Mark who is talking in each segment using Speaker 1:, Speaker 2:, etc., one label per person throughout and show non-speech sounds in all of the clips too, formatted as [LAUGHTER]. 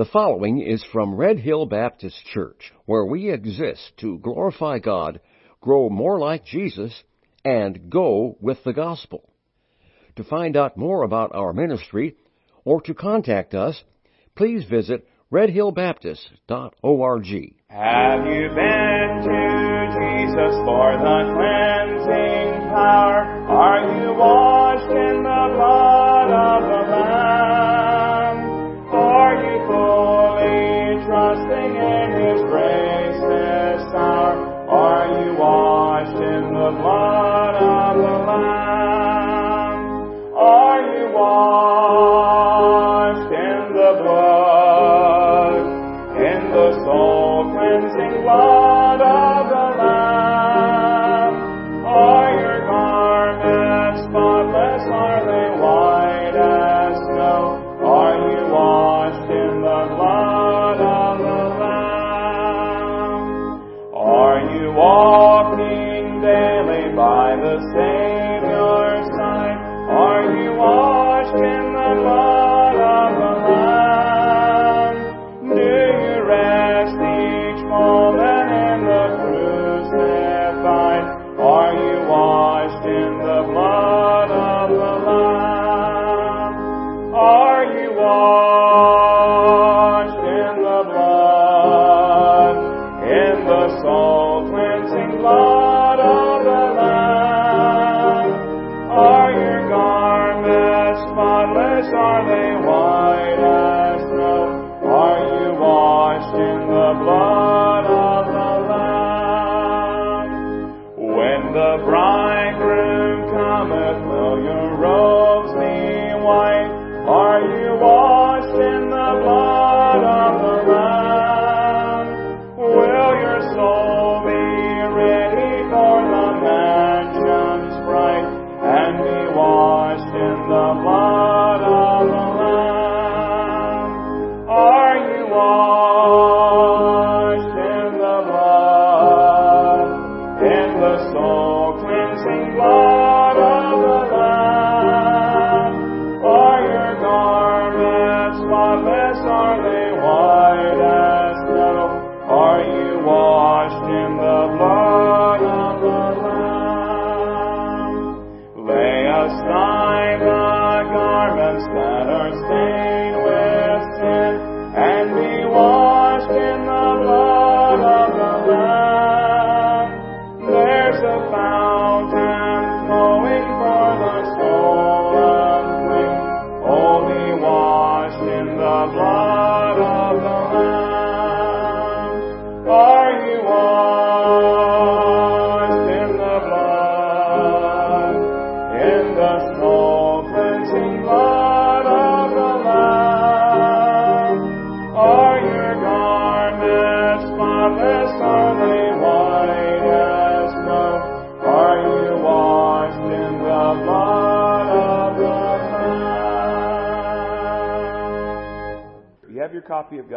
Speaker 1: The following is from Red Hill Baptist Church, where we exist to glorify God, grow more like Jesus, and go with the gospel. To find out more about our ministry or to contact us, please visit redhillbaptist.org.
Speaker 2: Have you been to Jesus for the cleansing power? Are you washed in the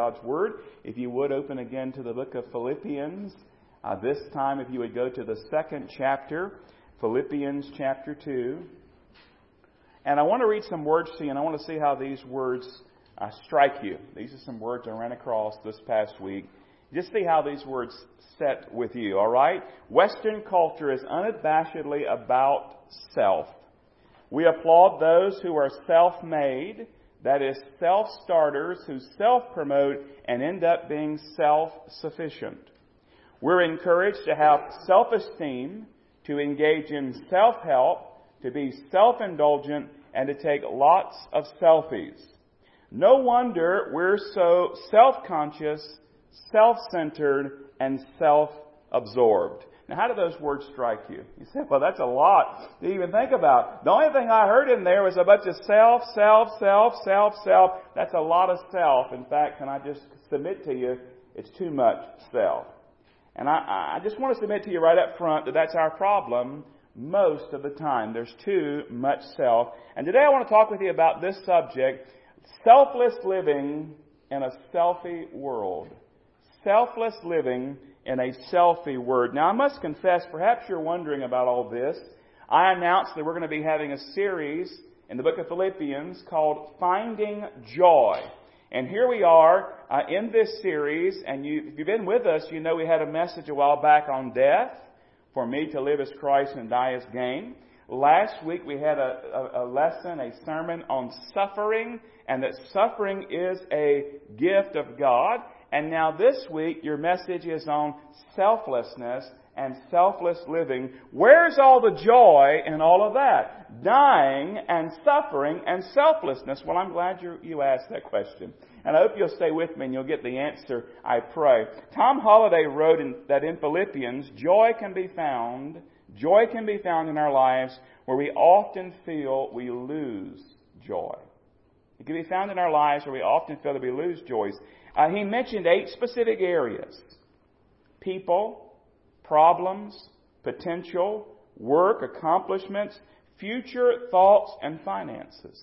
Speaker 2: God's Word. If you would open again to the book of Philippians. Uh, this time, if you would go to the second chapter, Philippians chapter 2. And I want to read some words to you, and I want to see how these words uh, strike you. These are some words I ran across this past week. Just see how these words set with you, all right? Western culture is unabashedly about self. We applaud those who are self made, that is, self starters who self promote and end up being self sufficient. We're encouraged to have self esteem, to engage in self help, to be self indulgent, and to take lots of selfies. No wonder we're so self conscious, self centered, and self absorbed. Now, how do those words strike you? You say, well, that's a lot to even think about. The only thing I heard in there was a bunch of self, self, self, self, self. That's a lot of self. In fact, can I just submit to you, it's too much self. And I, I just want to submit to you right up front that that's our problem most of the time. There's too much self. And today I want to talk with you about this subject, selfless living in a selfie world. Selfless living in a selfie word. Now I must confess, perhaps you're wondering about all this. I announced that we're going to be having a series in the book of Philippians called Finding Joy. And here we are uh, in this series, and you, if you've been with us, you know we had a message a while back on death. For me to live as Christ and die as gain. Last week we had a, a, a lesson, a sermon on suffering, and that suffering is a gift of God. And now this week your message is on selflessness and selfless living. Where's all the joy in all of that? Dying and suffering and selflessness. Well, I'm glad you, you asked that question. And I hope you'll stay with me and you'll get the answer, I pray. Tom Holladay wrote in, that in Philippians, joy can be found, joy can be found in our lives where we often feel we lose joy. It can be found in our lives where we often feel that we lose joys. Uh, he mentioned eight specific areas. People, problems, potential, work, accomplishments, future thoughts, and finances.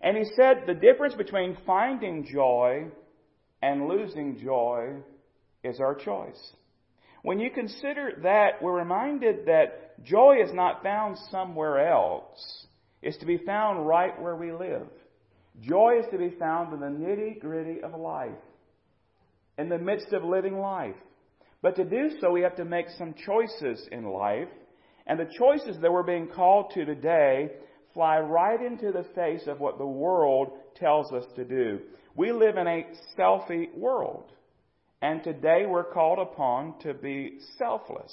Speaker 2: And he said the difference between finding joy and losing joy is our choice. When you consider that, we're reminded that joy is not found somewhere else. It's to be found right where we live. Joy is to be found in the nitty gritty of life, in the midst of living life. But to do so, we have to make some choices in life. And the choices that we're being called to today fly right into the face of what the world tells us to do. We live in a selfie world. And today we're called upon to be selfless.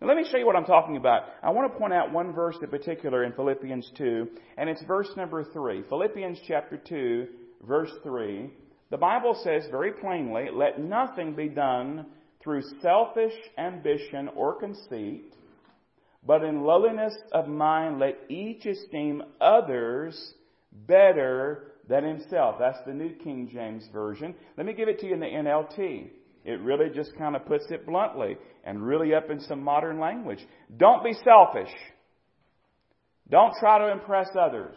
Speaker 2: Now let me show you what I'm talking about. I want to point out one verse in particular in Philippians 2, and it's verse number 3. Philippians chapter 2, verse 3. The Bible says very plainly, let nothing be done through selfish ambition or conceit, but in lowliness of mind, let each esteem others better than himself. That's the New King James Version. Let me give it to you in the NLT. It really just kind of puts it bluntly and really up in some modern language. Don't be selfish. Don't try to impress others.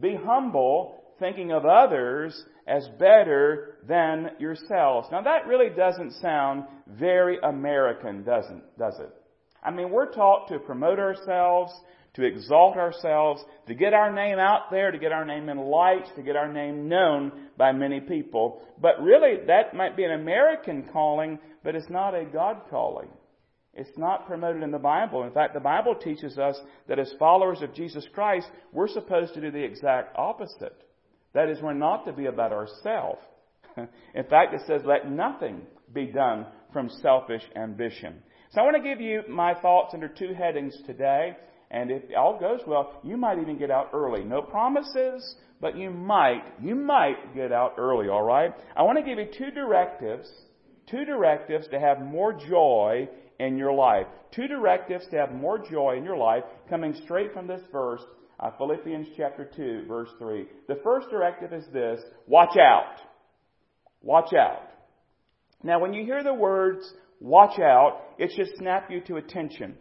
Speaker 2: Be humble, thinking of others as better than yourselves. Now that really doesn't sound very American, doesn't, does it? I mean, we're taught to promote ourselves, to exalt ourselves, to get our name out there, to get our name in lights, to get our name known by many people. But really, that might be an American calling, but it's not a God calling. It's not promoted in the Bible. In fact, the Bible teaches us that as followers of Jesus Christ, we're supposed to do the exact opposite. That is, we're not to be about ourselves. [LAUGHS] in fact, it says, let nothing be done from selfish ambition. So I want to give you my thoughts under two headings today. And if all goes well, you might even get out early. No promises, but you might, you might get out early, alright? I want to give you two directives, two directives to have more joy in your life. Two directives to have more joy in your life coming straight from this verse, uh, Philippians chapter 2, verse 3. The first directive is this, watch out. Watch out. Now when you hear the words watch out, it should snap you to attention.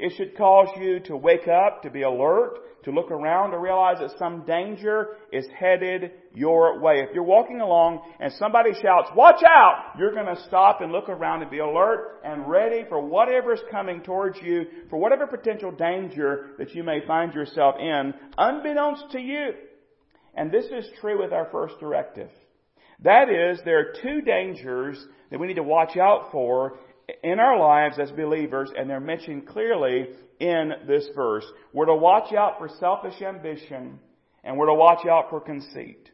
Speaker 2: It should cause you to wake up, to be alert, to look around, to realize that some danger is headed your way. If you're walking along and somebody shouts, watch out, you're going to stop and look around and be alert and ready for whatever is coming towards you, for whatever potential danger that you may find yourself in, unbeknownst to you. And this is true with our first directive. That is, there are two dangers that we need to watch out for in our lives as believers, and they're mentioned clearly in this verse. We're to watch out for selfish ambition, and we're to watch out for conceit.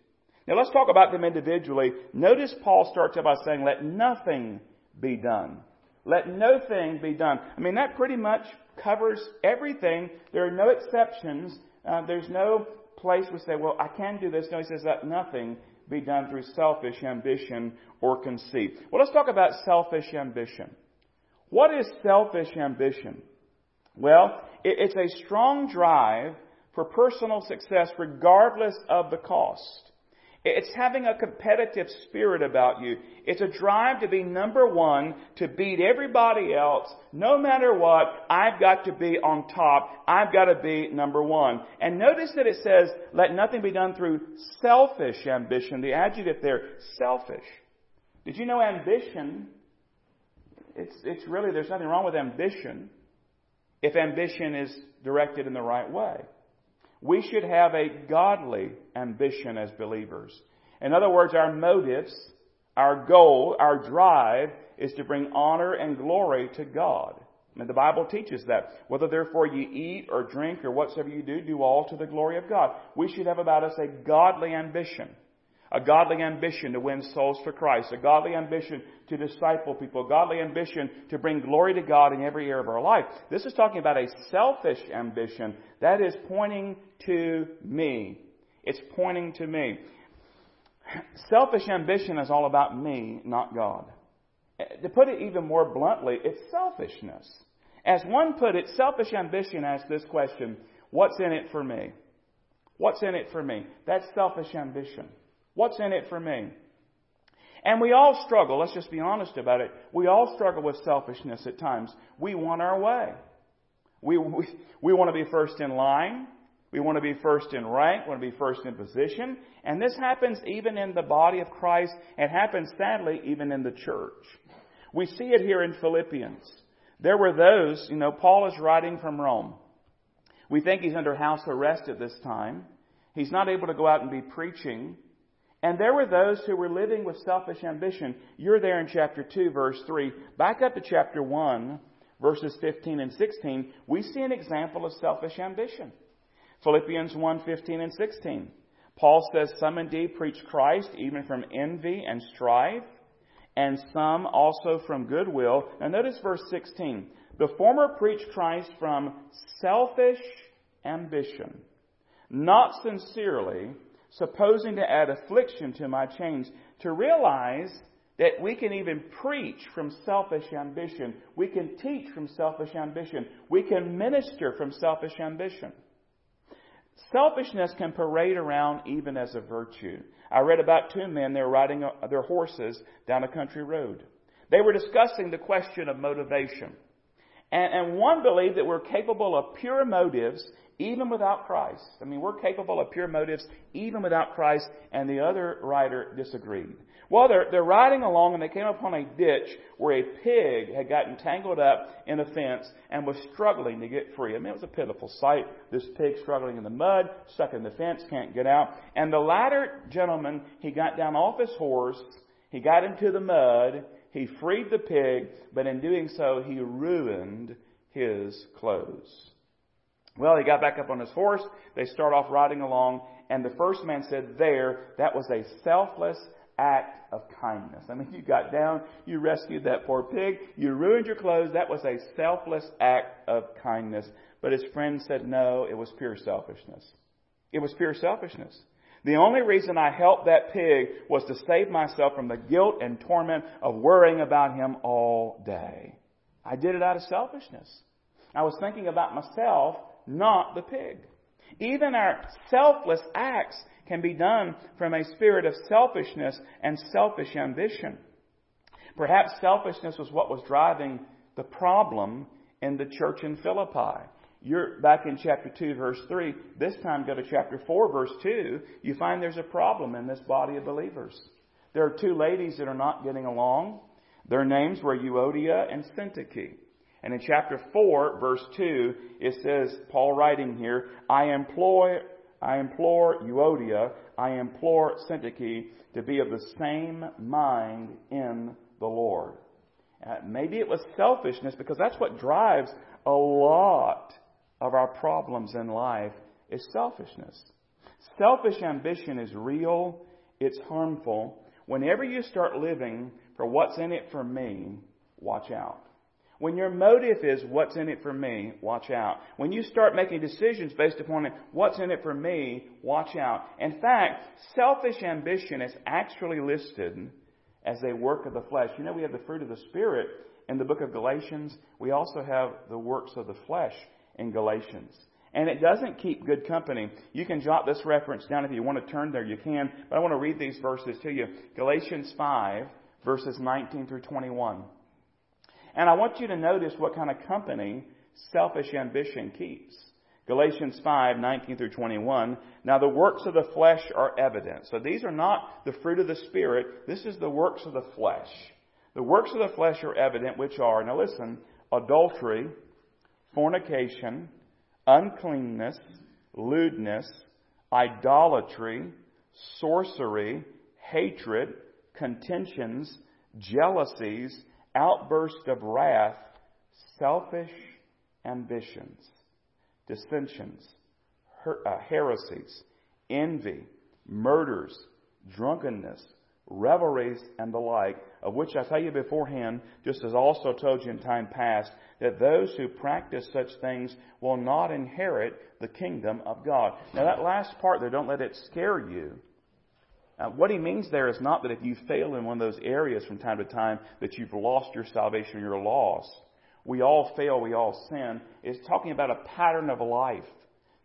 Speaker 2: Now let's talk about them individually. Notice Paul starts out by saying, let nothing be done. Let no thing be done. I mean, that pretty much covers everything. There are no exceptions. Uh, there's no place we say, well, I can do this. No, he says, let nothing be done through selfish ambition or conceit. Well, let's talk about selfish ambition. What is selfish ambition? Well, it's a strong drive for personal success regardless of the cost. It's having a competitive spirit about you. It's a drive to be number one, to beat everybody else. No matter what, I've got to be on top. I've got to be number one. And notice that it says, let nothing be done through selfish ambition. The adjective there, selfish. Did you know ambition? It's, it's really, there's nothing wrong with ambition if ambition is directed in the right way. We should have a godly ambition as believers. In other words, our motives, our goal, our drive is to bring honor and glory to God. And the Bible teaches that. Whether therefore you eat or drink or whatsoever you do, do all to the glory of God. We should have about us a godly ambition. A godly ambition to win souls for Christ. A godly ambition to disciple people. A godly ambition to bring glory to God in every area of our life. This is talking about a selfish ambition. That is pointing to me. It's pointing to me. Selfish ambition is all about me, not God. To put it even more bluntly, it's selfishness. As one put it, selfish ambition asks this question What's in it for me? What's in it for me? That's selfish ambition. What's in it for me? And we all struggle, let's just be honest about it. We all struggle with selfishness at times. We want our way. We, we, we want to be first in line. We want to be first in rank, we want to be first in position. And this happens even in the body of Christ. It happens, sadly, even in the church. We see it here in Philippians. There were those, you know, Paul is writing from Rome. We think he's under house arrest at this time. He's not able to go out and be preaching. And there were those who were living with selfish ambition. You're there in chapter 2, verse 3. Back up to chapter 1, verses 15 and 16. We see an example of selfish ambition. Philippians 1, 15 and 16. Paul says, Some indeed preach Christ even from envy and strife and some also from goodwill. Now notice verse 16. The former preach Christ from selfish ambition, not sincerely, supposing to add affliction to my chains, to realize that we can even preach from selfish ambition. We can teach from selfish ambition. We can minister from selfish ambition. Selfishness can parade around even as a virtue. I read about two men, they were riding uh, their horses down a country road. They were discussing the question of motivation. And, and one believed that we're capable of pure motives even without Christ. I mean, we're capable of pure motives even without Christ, and the other writer disagreed. Well, they're, they're riding along and they came upon a ditch where a pig had gotten tangled up in a fence and was struggling to get free. I mean, it was a pitiful sight. This pig struggling in the mud, stuck in the fence, can't get out. And the latter gentleman, he got down off his horse, he got into the mud, he freed the pig, but in doing so, he ruined his clothes. Well, he got back up on his horse. They start off riding along, and the first man said, There, that was a selfless act of kindness. I mean, you got down, you rescued that poor pig, you ruined your clothes. That was a selfless act of kindness. But his friend said, no, it was pure selfishness. It was pure selfishness. The only reason I helped that pig was to save myself from the guilt and torment of worrying about him all day. I did it out of selfishness. I was thinking about myself, not the pig. Even our selfless acts can be done from a spirit of selfishness and selfish ambition. Perhaps selfishness was what was driving the problem in the church in Philippi. You're back in chapter 2, verse 3. This time go to chapter 4, verse 2. You find there's a problem in this body of believers. There are two ladies that are not getting along. Their names were Euodia and Syntyche. And in chapter 4, verse 2, it says, Paul writing here, I employ I implore Euodia, I implore Syntyche to be of the same mind in the Lord. Uh, maybe it was selfishness because that's what drives a lot of our problems in life is selfishness. Selfish ambition is real, it's harmful. Whenever you start living for what's in it for me, watch out. When your motive is what's in it for me, watch out. When you start making decisions based upon what's in it for me, watch out. In fact, selfish ambition is actually listed as a work of the flesh. You know, we have the fruit of the Spirit in the book of Galatians. We also have the works of the flesh in Galatians. And it doesn't keep good company. You can jot this reference down if you want to turn there, you can. But I want to read these verses to you. Galatians 5, verses 19 through 21. And I want you to notice what kind of company selfish ambition keeps. Galatians 5, 19 through 21. Now the works of the flesh are evident. So these are not the fruit of the Spirit. This is the works of the flesh. The works of the flesh are evident, which are, now listen, adultery, fornication, uncleanness, lewdness, idolatry, sorcery, hatred, contentions, jealousies, outbursts of wrath, selfish ambitions, dissensions, her- uh, heresies, envy, murders, drunkenness, revelries, and the like, of which I tell you beforehand, just as also told you in time past, that those who practice such things will not inherit the kingdom of God. Now that last part there, don't let it scare you. Uh, what he means there is not that if you fail in one of those areas from time to time that you've lost your salvation or your loss. We all fail, we all sin. It's talking about a pattern of life.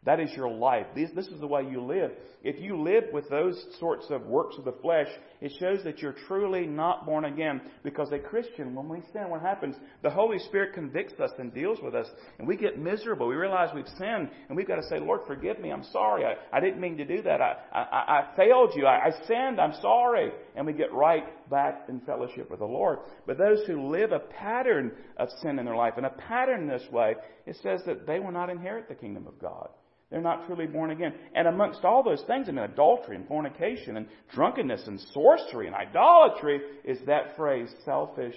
Speaker 2: That is your life. This, this is the way you live. If you live with those sorts of works of the flesh, it shows that you're truly not born again. Because a Christian, when we sin, what happens? The Holy Spirit convicts us and deals with us, and we get miserable. We realize we've sinned, and we've got to say, Lord, forgive me. I'm sorry. I, I didn't mean to do that. I, I, I failed you. I, I sinned. I'm sorry. And we get right back in fellowship with the Lord. But those who live a pattern of sin in their life, and a pattern this way, it says that they will not inherit the kingdom of God. They're not truly born again. And amongst all those things, I mean, adultery and fornication and drunkenness and sorcery and idolatry is that phrase, selfish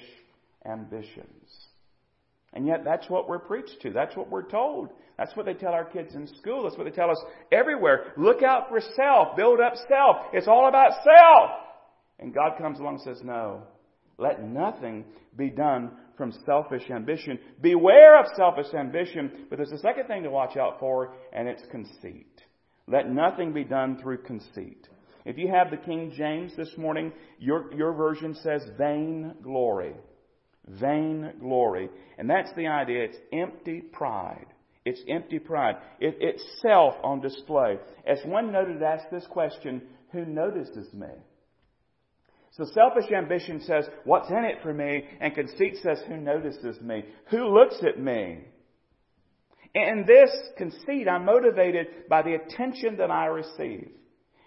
Speaker 2: ambitions. And yet that's what we're preached to. That's what we're told. That's what they tell our kids in school. That's what they tell us everywhere. Look out for self. Build up self. It's all about self. And God comes along and says, no. Let nothing be done from selfish ambition. Beware of selfish ambition, but there's a second thing to watch out for, and it's conceit. Let nothing be done through conceit. If you have the King James this morning, your, your version says vain glory. Vain glory. And that's the idea. It's empty pride. It's empty pride. It, it's self on display. As one noted, asked this question, who notices me? So selfish ambition says, what's in it for me? And conceit says, who notices me? Who looks at me? In this conceit, I'm motivated by the attention that I receive.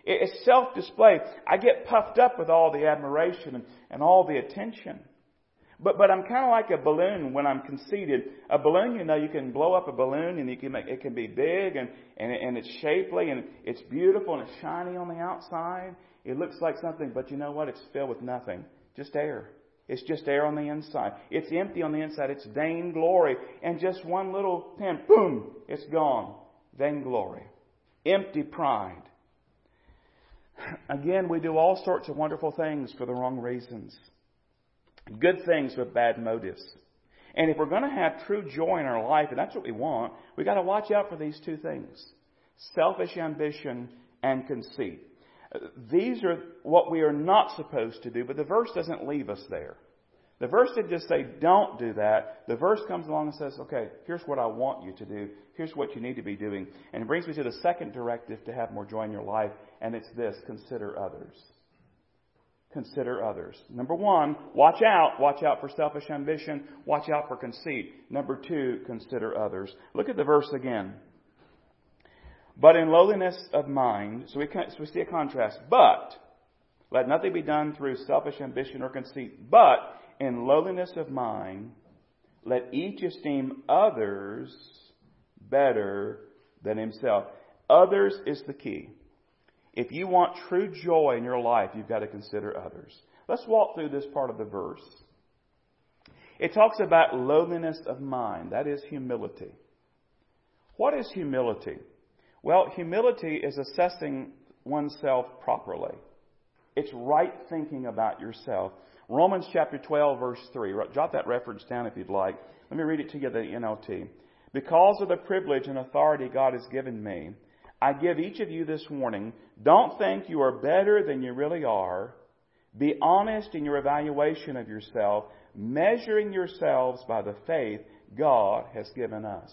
Speaker 2: It's self-display. I get puffed up with all the admiration and, all the attention. But, but I'm kind of like a balloon when I'm conceited. A balloon, you know, you can blow up a balloon and you can make, it can be big and, and, and it's shapely and it's beautiful and it's shiny on the outside. It looks like something, but you know what? It's filled with nothing. Just air. It's just air on the inside. It's empty on the inside. It's vain glory. And just one little pin, boom, it's gone. Vain glory. Empty pride. [SIGHS] Again, we do all sorts of wonderful things for the wrong reasons. Good things with bad motives. And if we're going to have true joy in our life, and that's what we want, we've got to watch out for these two things. Selfish ambition and conceit. These are what we are not supposed to do, but the verse doesn't leave us there. The verse didn't just say, don't do that. The verse comes along and says, okay, here's what I want you to do. Here's what you need to be doing. And it brings me to the second directive to have more joy in your life, and it's this consider others. Consider others. Number one, watch out. Watch out for selfish ambition. Watch out for conceit. Number two, consider others. Look at the verse again. But in lowliness of mind, so we, so we see a contrast. But let nothing be done through selfish ambition or conceit. But in lowliness of mind, let each esteem others better than himself. Others is the key. If you want true joy in your life, you've got to consider others. Let's walk through this part of the verse. It talks about lowliness of mind. That is humility. What is humility? Well, humility is assessing oneself properly. It's right thinking about yourself. Romans chapter 12 verse 3. Jot that reference down if you'd like. Let me read it to you, the NLT. Because of the privilege and authority God has given me, I give each of you this warning. Don't think you are better than you really are. Be honest in your evaluation of yourself, measuring yourselves by the faith God has given us.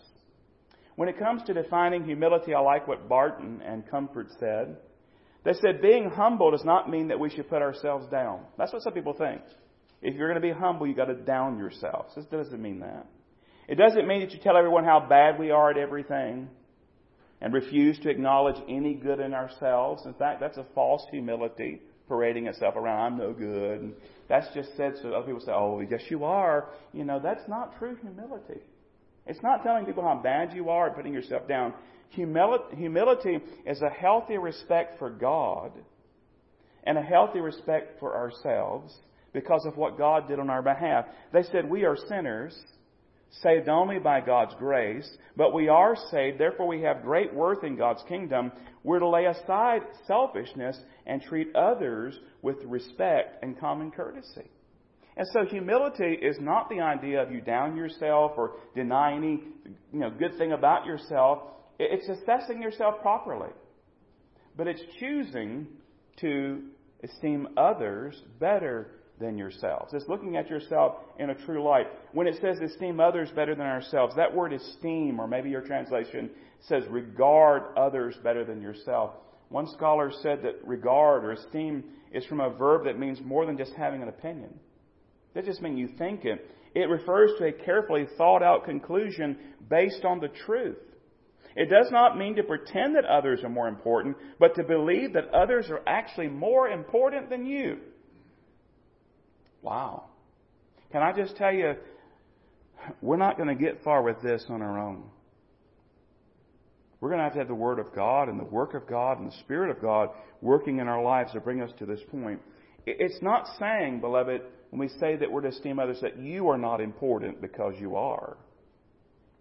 Speaker 2: When it comes to defining humility, I like what Barton and Comfort said. They said being humble does not mean that we should put ourselves down. That's what some people think. If you're going to be humble, you've got to down yourself. This doesn't mean that. It doesn't mean that you tell everyone how bad we are at everything and refuse to acknowledge any good in ourselves. In fact, that's a false humility parading itself around. I'm no good. And that's just said so other people say, oh, yes, you are. You know, that's not true humility. It's not telling people how bad you are and putting yourself down. Humility is a healthy respect for God and a healthy respect for ourselves because of what God did on our behalf. They said, We are sinners, saved only by God's grace, but we are saved, therefore we have great worth in God's kingdom. We're to lay aside selfishness and treat others with respect and common courtesy. And so humility is not the idea of you down yourself or deny any you know, good thing about yourself. It's assessing yourself properly. But it's choosing to esteem others better than yourselves. It's looking at yourself in a true light. When it says esteem others better than ourselves, that word esteem, or maybe your translation says regard others better than yourself. One scholar said that regard or esteem is from a verb that means more than just having an opinion. That just means you think it. It refers to a carefully thought out conclusion based on the truth. It does not mean to pretend that others are more important, but to believe that others are actually more important than you. Wow. Can I just tell you, we're not going to get far with this on our own. We're going to have to have the Word of God and the work of God and the Spirit of God working in our lives to bring us to this point. It's not saying, beloved, when we say that we're to esteem others, that you are not important because you are.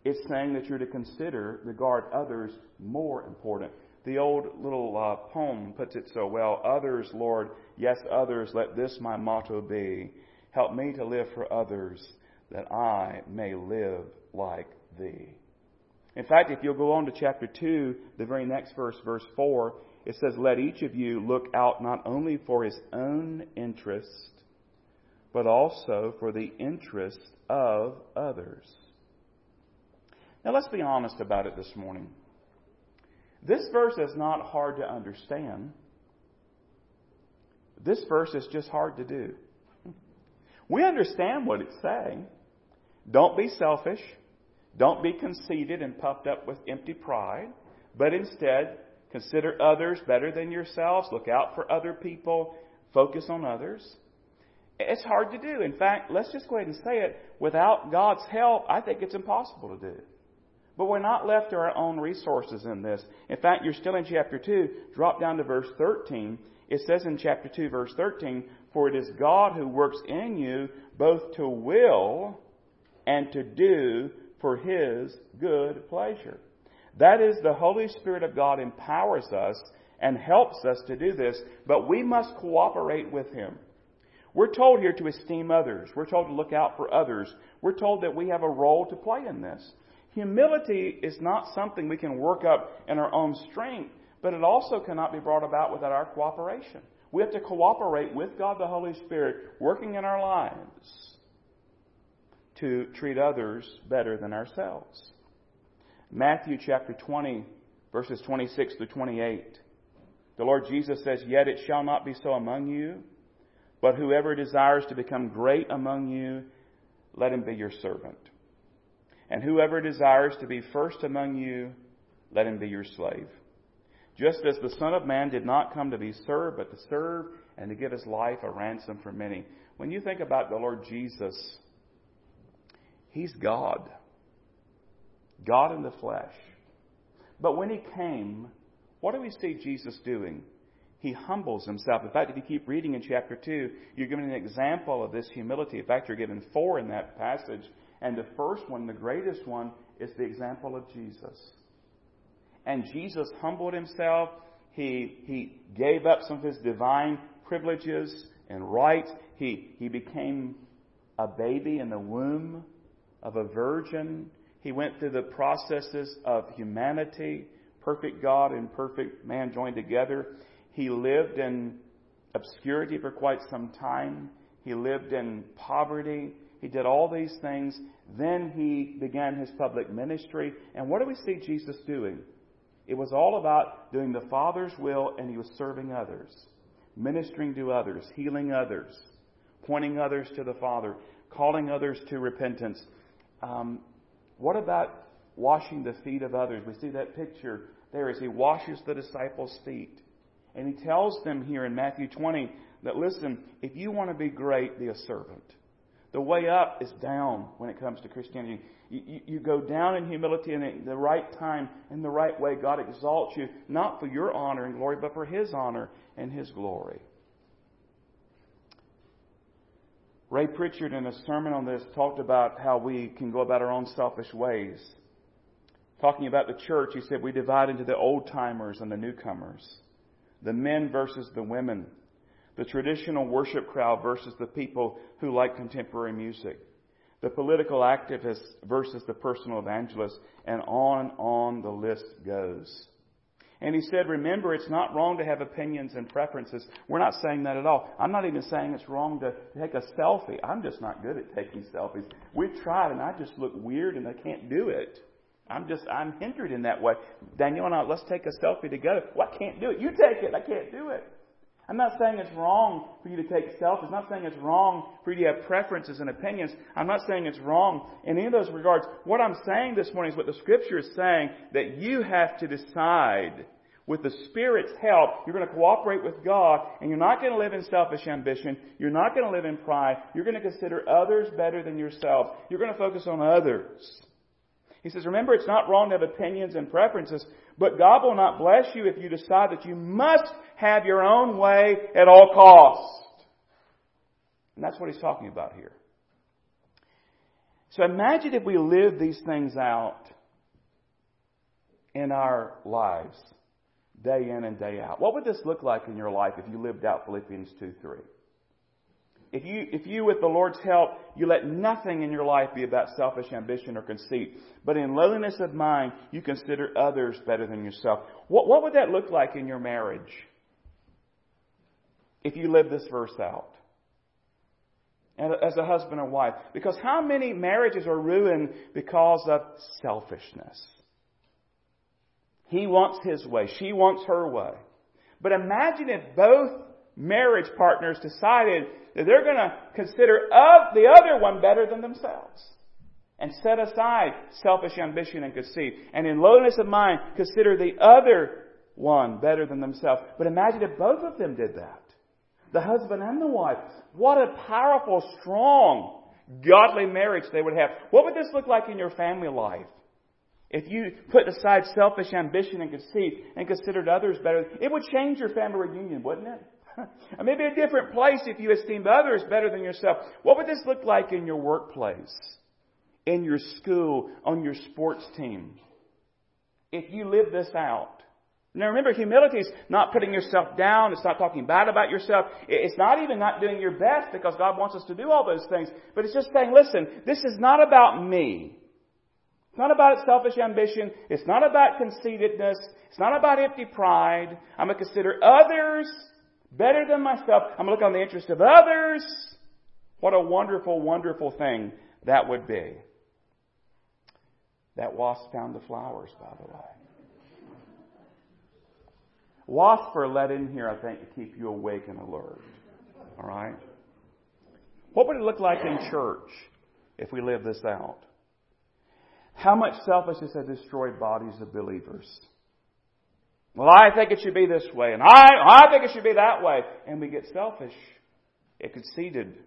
Speaker 2: It's saying that you're to consider, regard others more important. The old little uh, poem puts it so well Others, Lord, yes, others, let this my motto be. Help me to live for others, that I may live like thee. In fact, if you'll go on to chapter 2, the very next verse, verse 4, it says, Let each of you look out not only for his own interest, but also for the interest of others. Now let's be honest about it this morning. This verse is not hard to understand. This verse is just hard to do. We understand what it's saying. Don't be selfish. Don't be conceited and puffed up with empty pride, but instead consider others better than yourselves. Look out for other people. Focus on others. It's hard to do. In fact, let's just go ahead and say it. Without God's help, I think it's impossible to do. But we're not left to our own resources in this. In fact, you're still in chapter 2. Drop down to verse 13. It says in chapter 2, verse 13, For it is God who works in you both to will and to do for His good pleasure. That is, the Holy Spirit of God empowers us and helps us to do this, but we must cooperate with Him. We're told here to esteem others. We're told to look out for others. We're told that we have a role to play in this. Humility is not something we can work up in our own strength, but it also cannot be brought about without our cooperation. We have to cooperate with God the Holy Spirit working in our lives to treat others better than ourselves. Matthew chapter 20, verses 26 to 28. The Lord Jesus says, Yet it shall not be so among you, but whoever desires to become great among you, let him be your servant. And whoever desires to be first among you, let him be your slave. Just as the Son of Man did not come to be served, but to serve and to give his life a ransom for many. When you think about the Lord Jesus, he's God. God in the flesh. But when he came, what do we see Jesus doing? He humbles himself. In fact, if you keep reading in chapter 2, you're given an example of this humility. In fact, you're given four in that passage. And the first one, the greatest one, is the example of Jesus. And Jesus humbled himself. He, he gave up some of his divine privileges and rights. He, he became a baby in the womb of a virgin. He went through the processes of humanity, perfect God and perfect man joined together. He lived in obscurity for quite some time. He lived in poverty. He did all these things. Then he began his public ministry. And what do we see Jesus doing? It was all about doing the Father's will and he was serving others, ministering to others, healing others, pointing others to the Father, calling others to repentance. Um, what about washing the feet of others? We see that picture there as he washes the disciples' feet. And he tells them here in Matthew 20 that, listen, if you want to be great, be a servant. The way up is down when it comes to Christianity. You, you, you go down in humility and at the right time, in the right way, God exalts you, not for your honor and glory, but for His honor and His glory. Ray Pritchard, in a sermon on this, talked about how we can go about our own selfish ways. Talking about the church, he said we divide into the old timers and the newcomers, the men versus the women, the traditional worship crowd versus the people who like contemporary music, the political activists versus the personal evangelists, and on on the list goes. And he said, remember, it's not wrong to have opinions and preferences. We're not saying that at all. I'm not even saying it's wrong to take a selfie. I'm just not good at taking selfies. We've tried and I just look weird and I can't do it. I'm just, I'm hindered in that way. Daniel and I, let's take a selfie together. Well, I can't do it. You take it. I can't do it. I'm not saying it's wrong for you to take selfies. I'm not saying it's wrong for you to have preferences and opinions. I'm not saying it's wrong in any of those regards. What I'm saying this morning is what the Scripture is saying that you have to decide with the Spirit's help, you're going to cooperate with God, and you're not going to live in selfish ambition. You're not going to live in pride. You're going to consider others better than yourself. You're going to focus on others. He says, remember, it's not wrong to have opinions and preferences, but God will not bless you if you decide that you must have your own way at all costs. And that's what he's talking about here. So imagine if we live these things out in our lives day in and day out. What would this look like in your life if you lived out Philippians 2 3? If you, if you, with the Lord's help, you let nothing in your life be about selfish ambition or conceit, but in lowliness of mind, you consider others better than yourself. What, what would that look like in your marriage? If you live this verse out. And As a husband and wife. Because how many marriages are ruined because of selfishness? He wants his way. She wants her way. But imagine if both marriage partners decided that they're going to consider the other one better than themselves and set aside selfish ambition and conceit and in lowliness of mind consider the other one better than themselves. But imagine if both of them did that. The husband and the wife. What a powerful, strong, godly marriage they would have. What would this look like in your family life? If you put aside selfish ambition and conceit and considered others better, it would change your family reunion, wouldn't it? [LAUGHS] Maybe a different place if you esteemed others better than yourself. What would this look like in your workplace, in your school, on your sports team? If you live this out. Now remember, humility is not putting yourself down. It's not talking bad about yourself. It's not even not doing your best because God wants us to do all those things. But it's just saying, listen, this is not about me. It's not about selfish ambition. It's not about conceitedness. It's not about empty pride. I'm going to consider others better than myself. I'm going to look on the interest of others. What a wonderful, wonderful thing that would be. That wasp found the flowers, by the way. Wasps are let in here, I think, to keep you awake and alert. All right? What would it look like in church if we lived this out? How much selfishness has destroyed bodies of believers? Well, I think it should be this way, and I, I think it should be that way. And we get selfish and conceited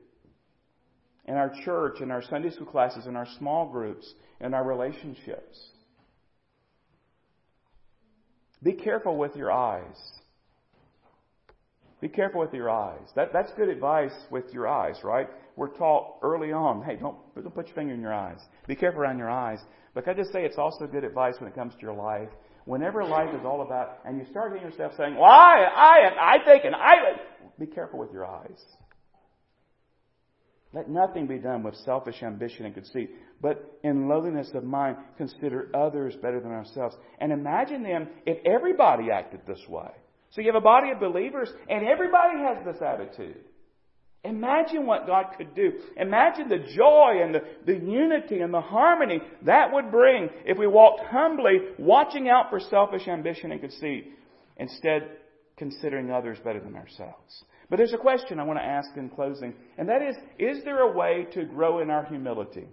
Speaker 2: in our church, in our Sunday school classes, in our small groups, in our relationships. Be careful with your eyes. Be careful with your eyes. That, that's good advice with your eyes, right? We're taught early on, hey, don't, don't put your finger in your eyes. Be careful around your eyes. But I just say it's also good advice when it comes to your life? Whenever life is all about, and you start hearing yourself saying, well, I, I, I think, and I, be careful with your eyes. Let nothing be done with selfish ambition and conceit, but in lowliness of mind, consider others better than ourselves. And imagine them if everybody acted this way. So you have a body of believers, and everybody has this attitude. Imagine what God could do. Imagine the joy and the, the unity and the harmony that would bring if we walked humbly, watching out for selfish ambition and conceit, instead considering others better than ourselves. But there's a question I want to ask in closing, and that is, is there a way to grow in our humility?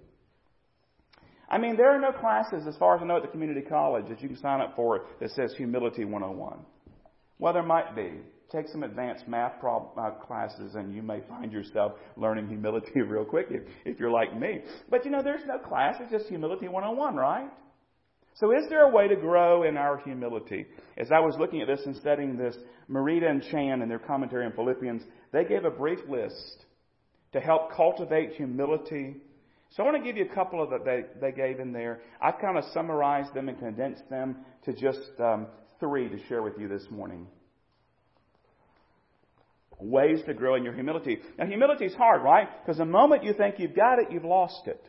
Speaker 2: I mean, there are no classes, as far as I know, at the community college that you can sign up for that says Humility 101. Well, there might be. Take some advanced math prob- uh, classes and you may find yourself learning humility [LAUGHS] real quick if, if you're like me. But you know, there's no class, it's just humility 101, right? So is there a way to grow in our humility? As I was looking at this and studying this, Merida and Chan in their commentary on Philippians, they gave a brief list to help cultivate humility. So I want to give you a couple of that they, they gave in there. I kind of summarized them and condensed them to just um, three to share with you this morning. Ways to grow in your humility. Now humility is hard, right? Because the moment you think you've got it, you've lost it.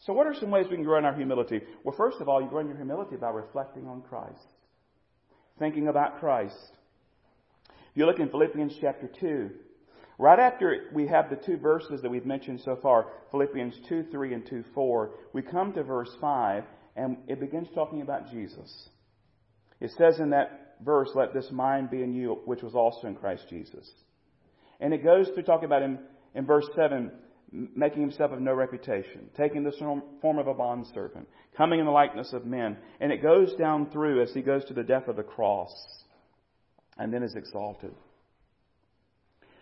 Speaker 2: So, what are some ways we can grow in our humility? Well, first of all, you grow in your humility by reflecting on Christ, thinking about Christ. If you look in Philippians chapter 2, right after we have the two verses that we've mentioned so far, Philippians 2 3 and 2 4, we come to verse 5, and it begins talking about Jesus. It says in that verse, Let this mind be in you, which was also in Christ Jesus. And it goes through talking about him in verse 7 making himself of no reputation, taking the form of a bondservant, coming in the likeness of men. And it goes down through as he goes to the death of the cross and then is exalted.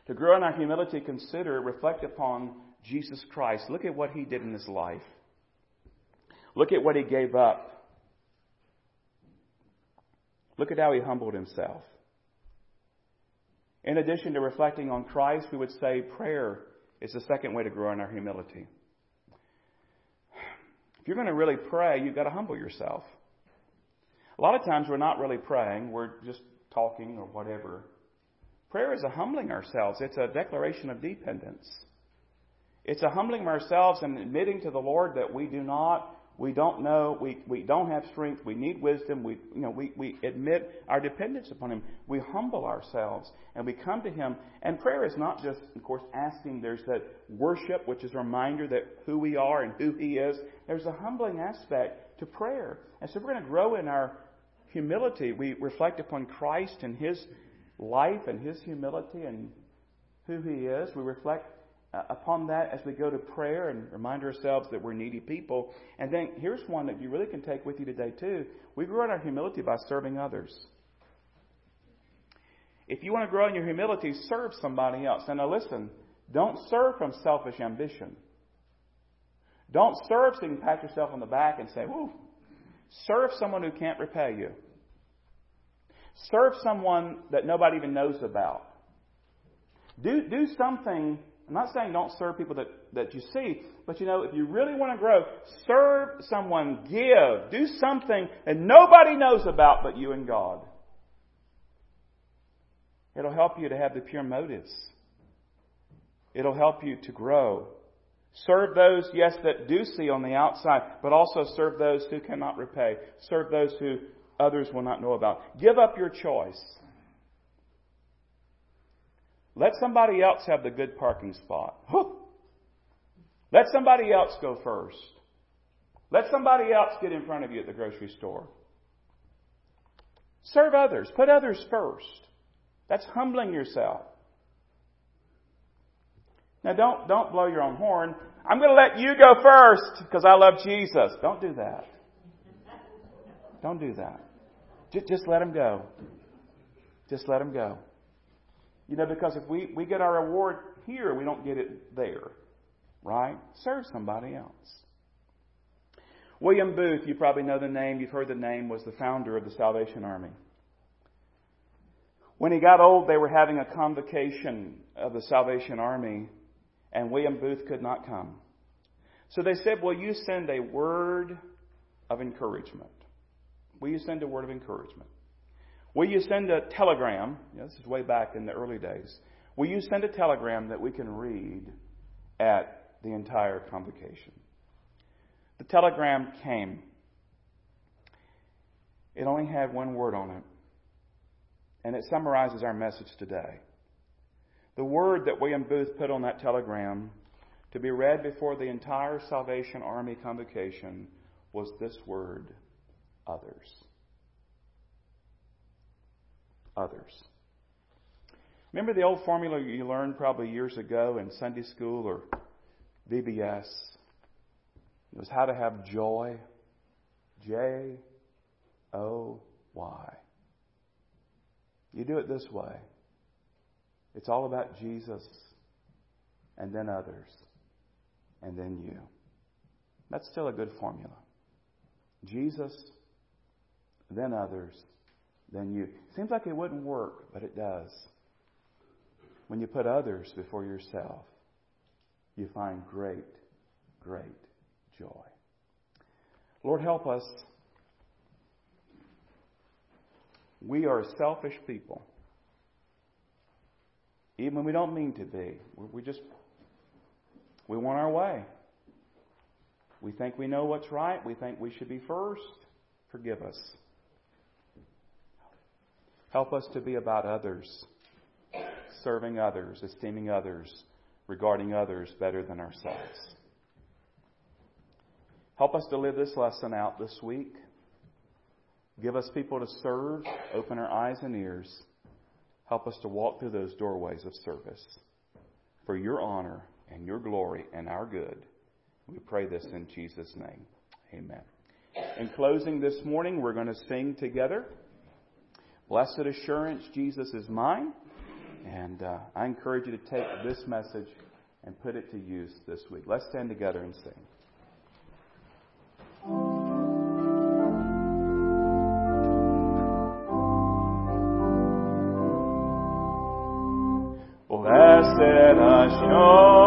Speaker 2: To grow in our humility, consider, reflect upon Jesus Christ. Look at what he did in his life. Look at what he gave up. Look at how he humbled himself. In addition to reflecting on Christ, we would say prayer is the second way to grow in our humility. If you're going to really pray, you've got to humble yourself. A lot of times we're not really praying, we're just talking or whatever. Prayer is a humbling ourselves, it's a declaration of dependence. It's a humbling of ourselves and admitting to the Lord that we do not we don't know, we, we don't have strength, we need wisdom, we, you know, we, we admit our dependence upon Him. We humble ourselves and we come to Him. And prayer is not just, of course, asking. There's that worship, which is a reminder that who we are and who He is. There's a humbling aspect to prayer. And so we're going to grow in our humility. We reflect upon Christ and His life and His humility and who He is. We reflect Uh, upon that as we go to prayer and remind ourselves that we're needy people. And then here's one that you really can take with you today, too. We grow in our humility by serving others. If you want to grow in your humility, serve somebody else. And now listen, don't serve from selfish ambition. Don't serve so you can pat yourself on the back and say, whoo. Serve someone who can't repay you. Serve someone that nobody even knows about. Do, do something I'm not saying don't serve people that, that you see, but you know, if you really want to grow, serve someone, give, do something that nobody knows about but you and God. It'll help you to have the pure motives. It'll help you to grow. Serve those, yes, that do see on the outside, but also serve those who cannot repay. Serve those who others will not know about. Give up your choice. Let somebody else have the good parking spot. Let somebody else go first. Let somebody else get in front of you at the grocery store. Serve others. Put others first. That's humbling yourself. Now don't, don't blow your own horn. I'm going to let you go first because I love Jesus. Don't do that. Don't do that. Just, just let him go. Just let him go. You know, because if we, we get our reward here, we don't get it there. Right? Serve somebody else. William Booth, you probably know the name, you've heard the name, was the founder of the Salvation Army. When he got old, they were having a convocation of the Salvation Army, and William Booth could not come. So they said, Will you send a word of encouragement? Will you send a word of encouragement? Will you send a telegram? this is way back in the early days. Will you send a telegram that we can read at the entire convocation? The telegram came. It only had one word on it, and it summarizes our message today. The word that William Booth put on that telegram to be read before the entire Salvation Army convocation was this word others others. Remember the old formula you learned probably years ago in Sunday school or VBS? It was how to have joy. J O Y. You do it this way. It's all about Jesus and then others and then you. That's still a good formula. Jesus, then others, then you. Seems like it wouldn't work, but it does. When you put others before yourself, you find great, great joy. Lord, help us. We are selfish people. Even when we don't mean to be. We just, we want our way. We think we know what's right. We think we should be first. Forgive us. Help us to be about others, serving others, esteeming others, regarding others better than ourselves. Help us to live this lesson out this week. Give us people to serve. Open our eyes and ears. Help us to walk through those doorways of service for your honor and your glory and our good. We pray this in Jesus' name. Amen. In closing this morning, we're going to sing together. Blessed assurance, Jesus is mine. And uh, I encourage you to take this message and put it to use this week. Let's stand together and sing. Blessed assurance,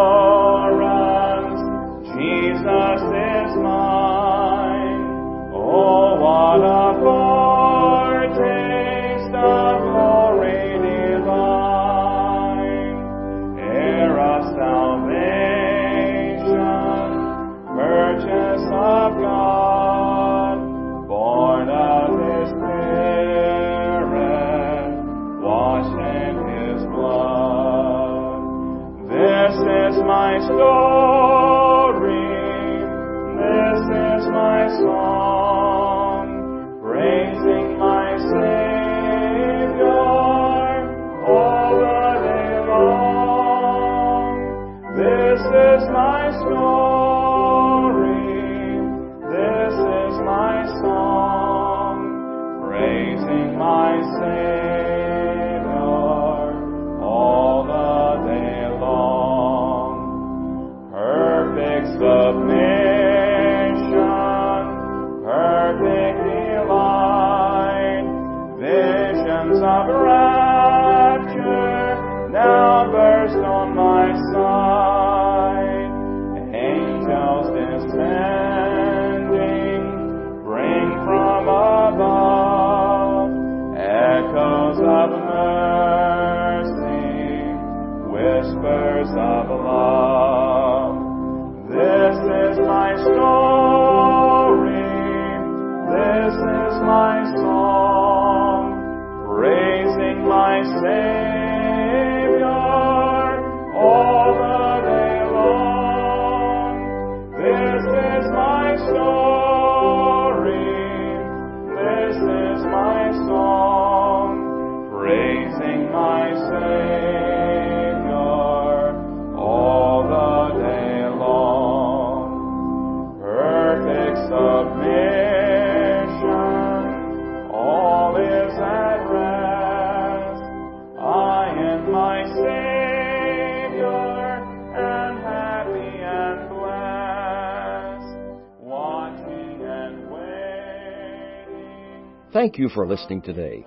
Speaker 1: Thank you for listening today.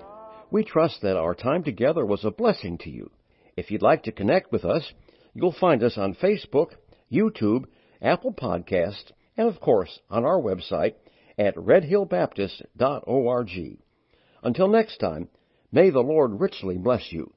Speaker 1: We trust that our time together was a blessing to you. If you'd like to connect with us, you'll find us on Facebook, YouTube, Apple Podcast, and of course on our website at redhillbaptist.org. Until next time, may the Lord richly bless you.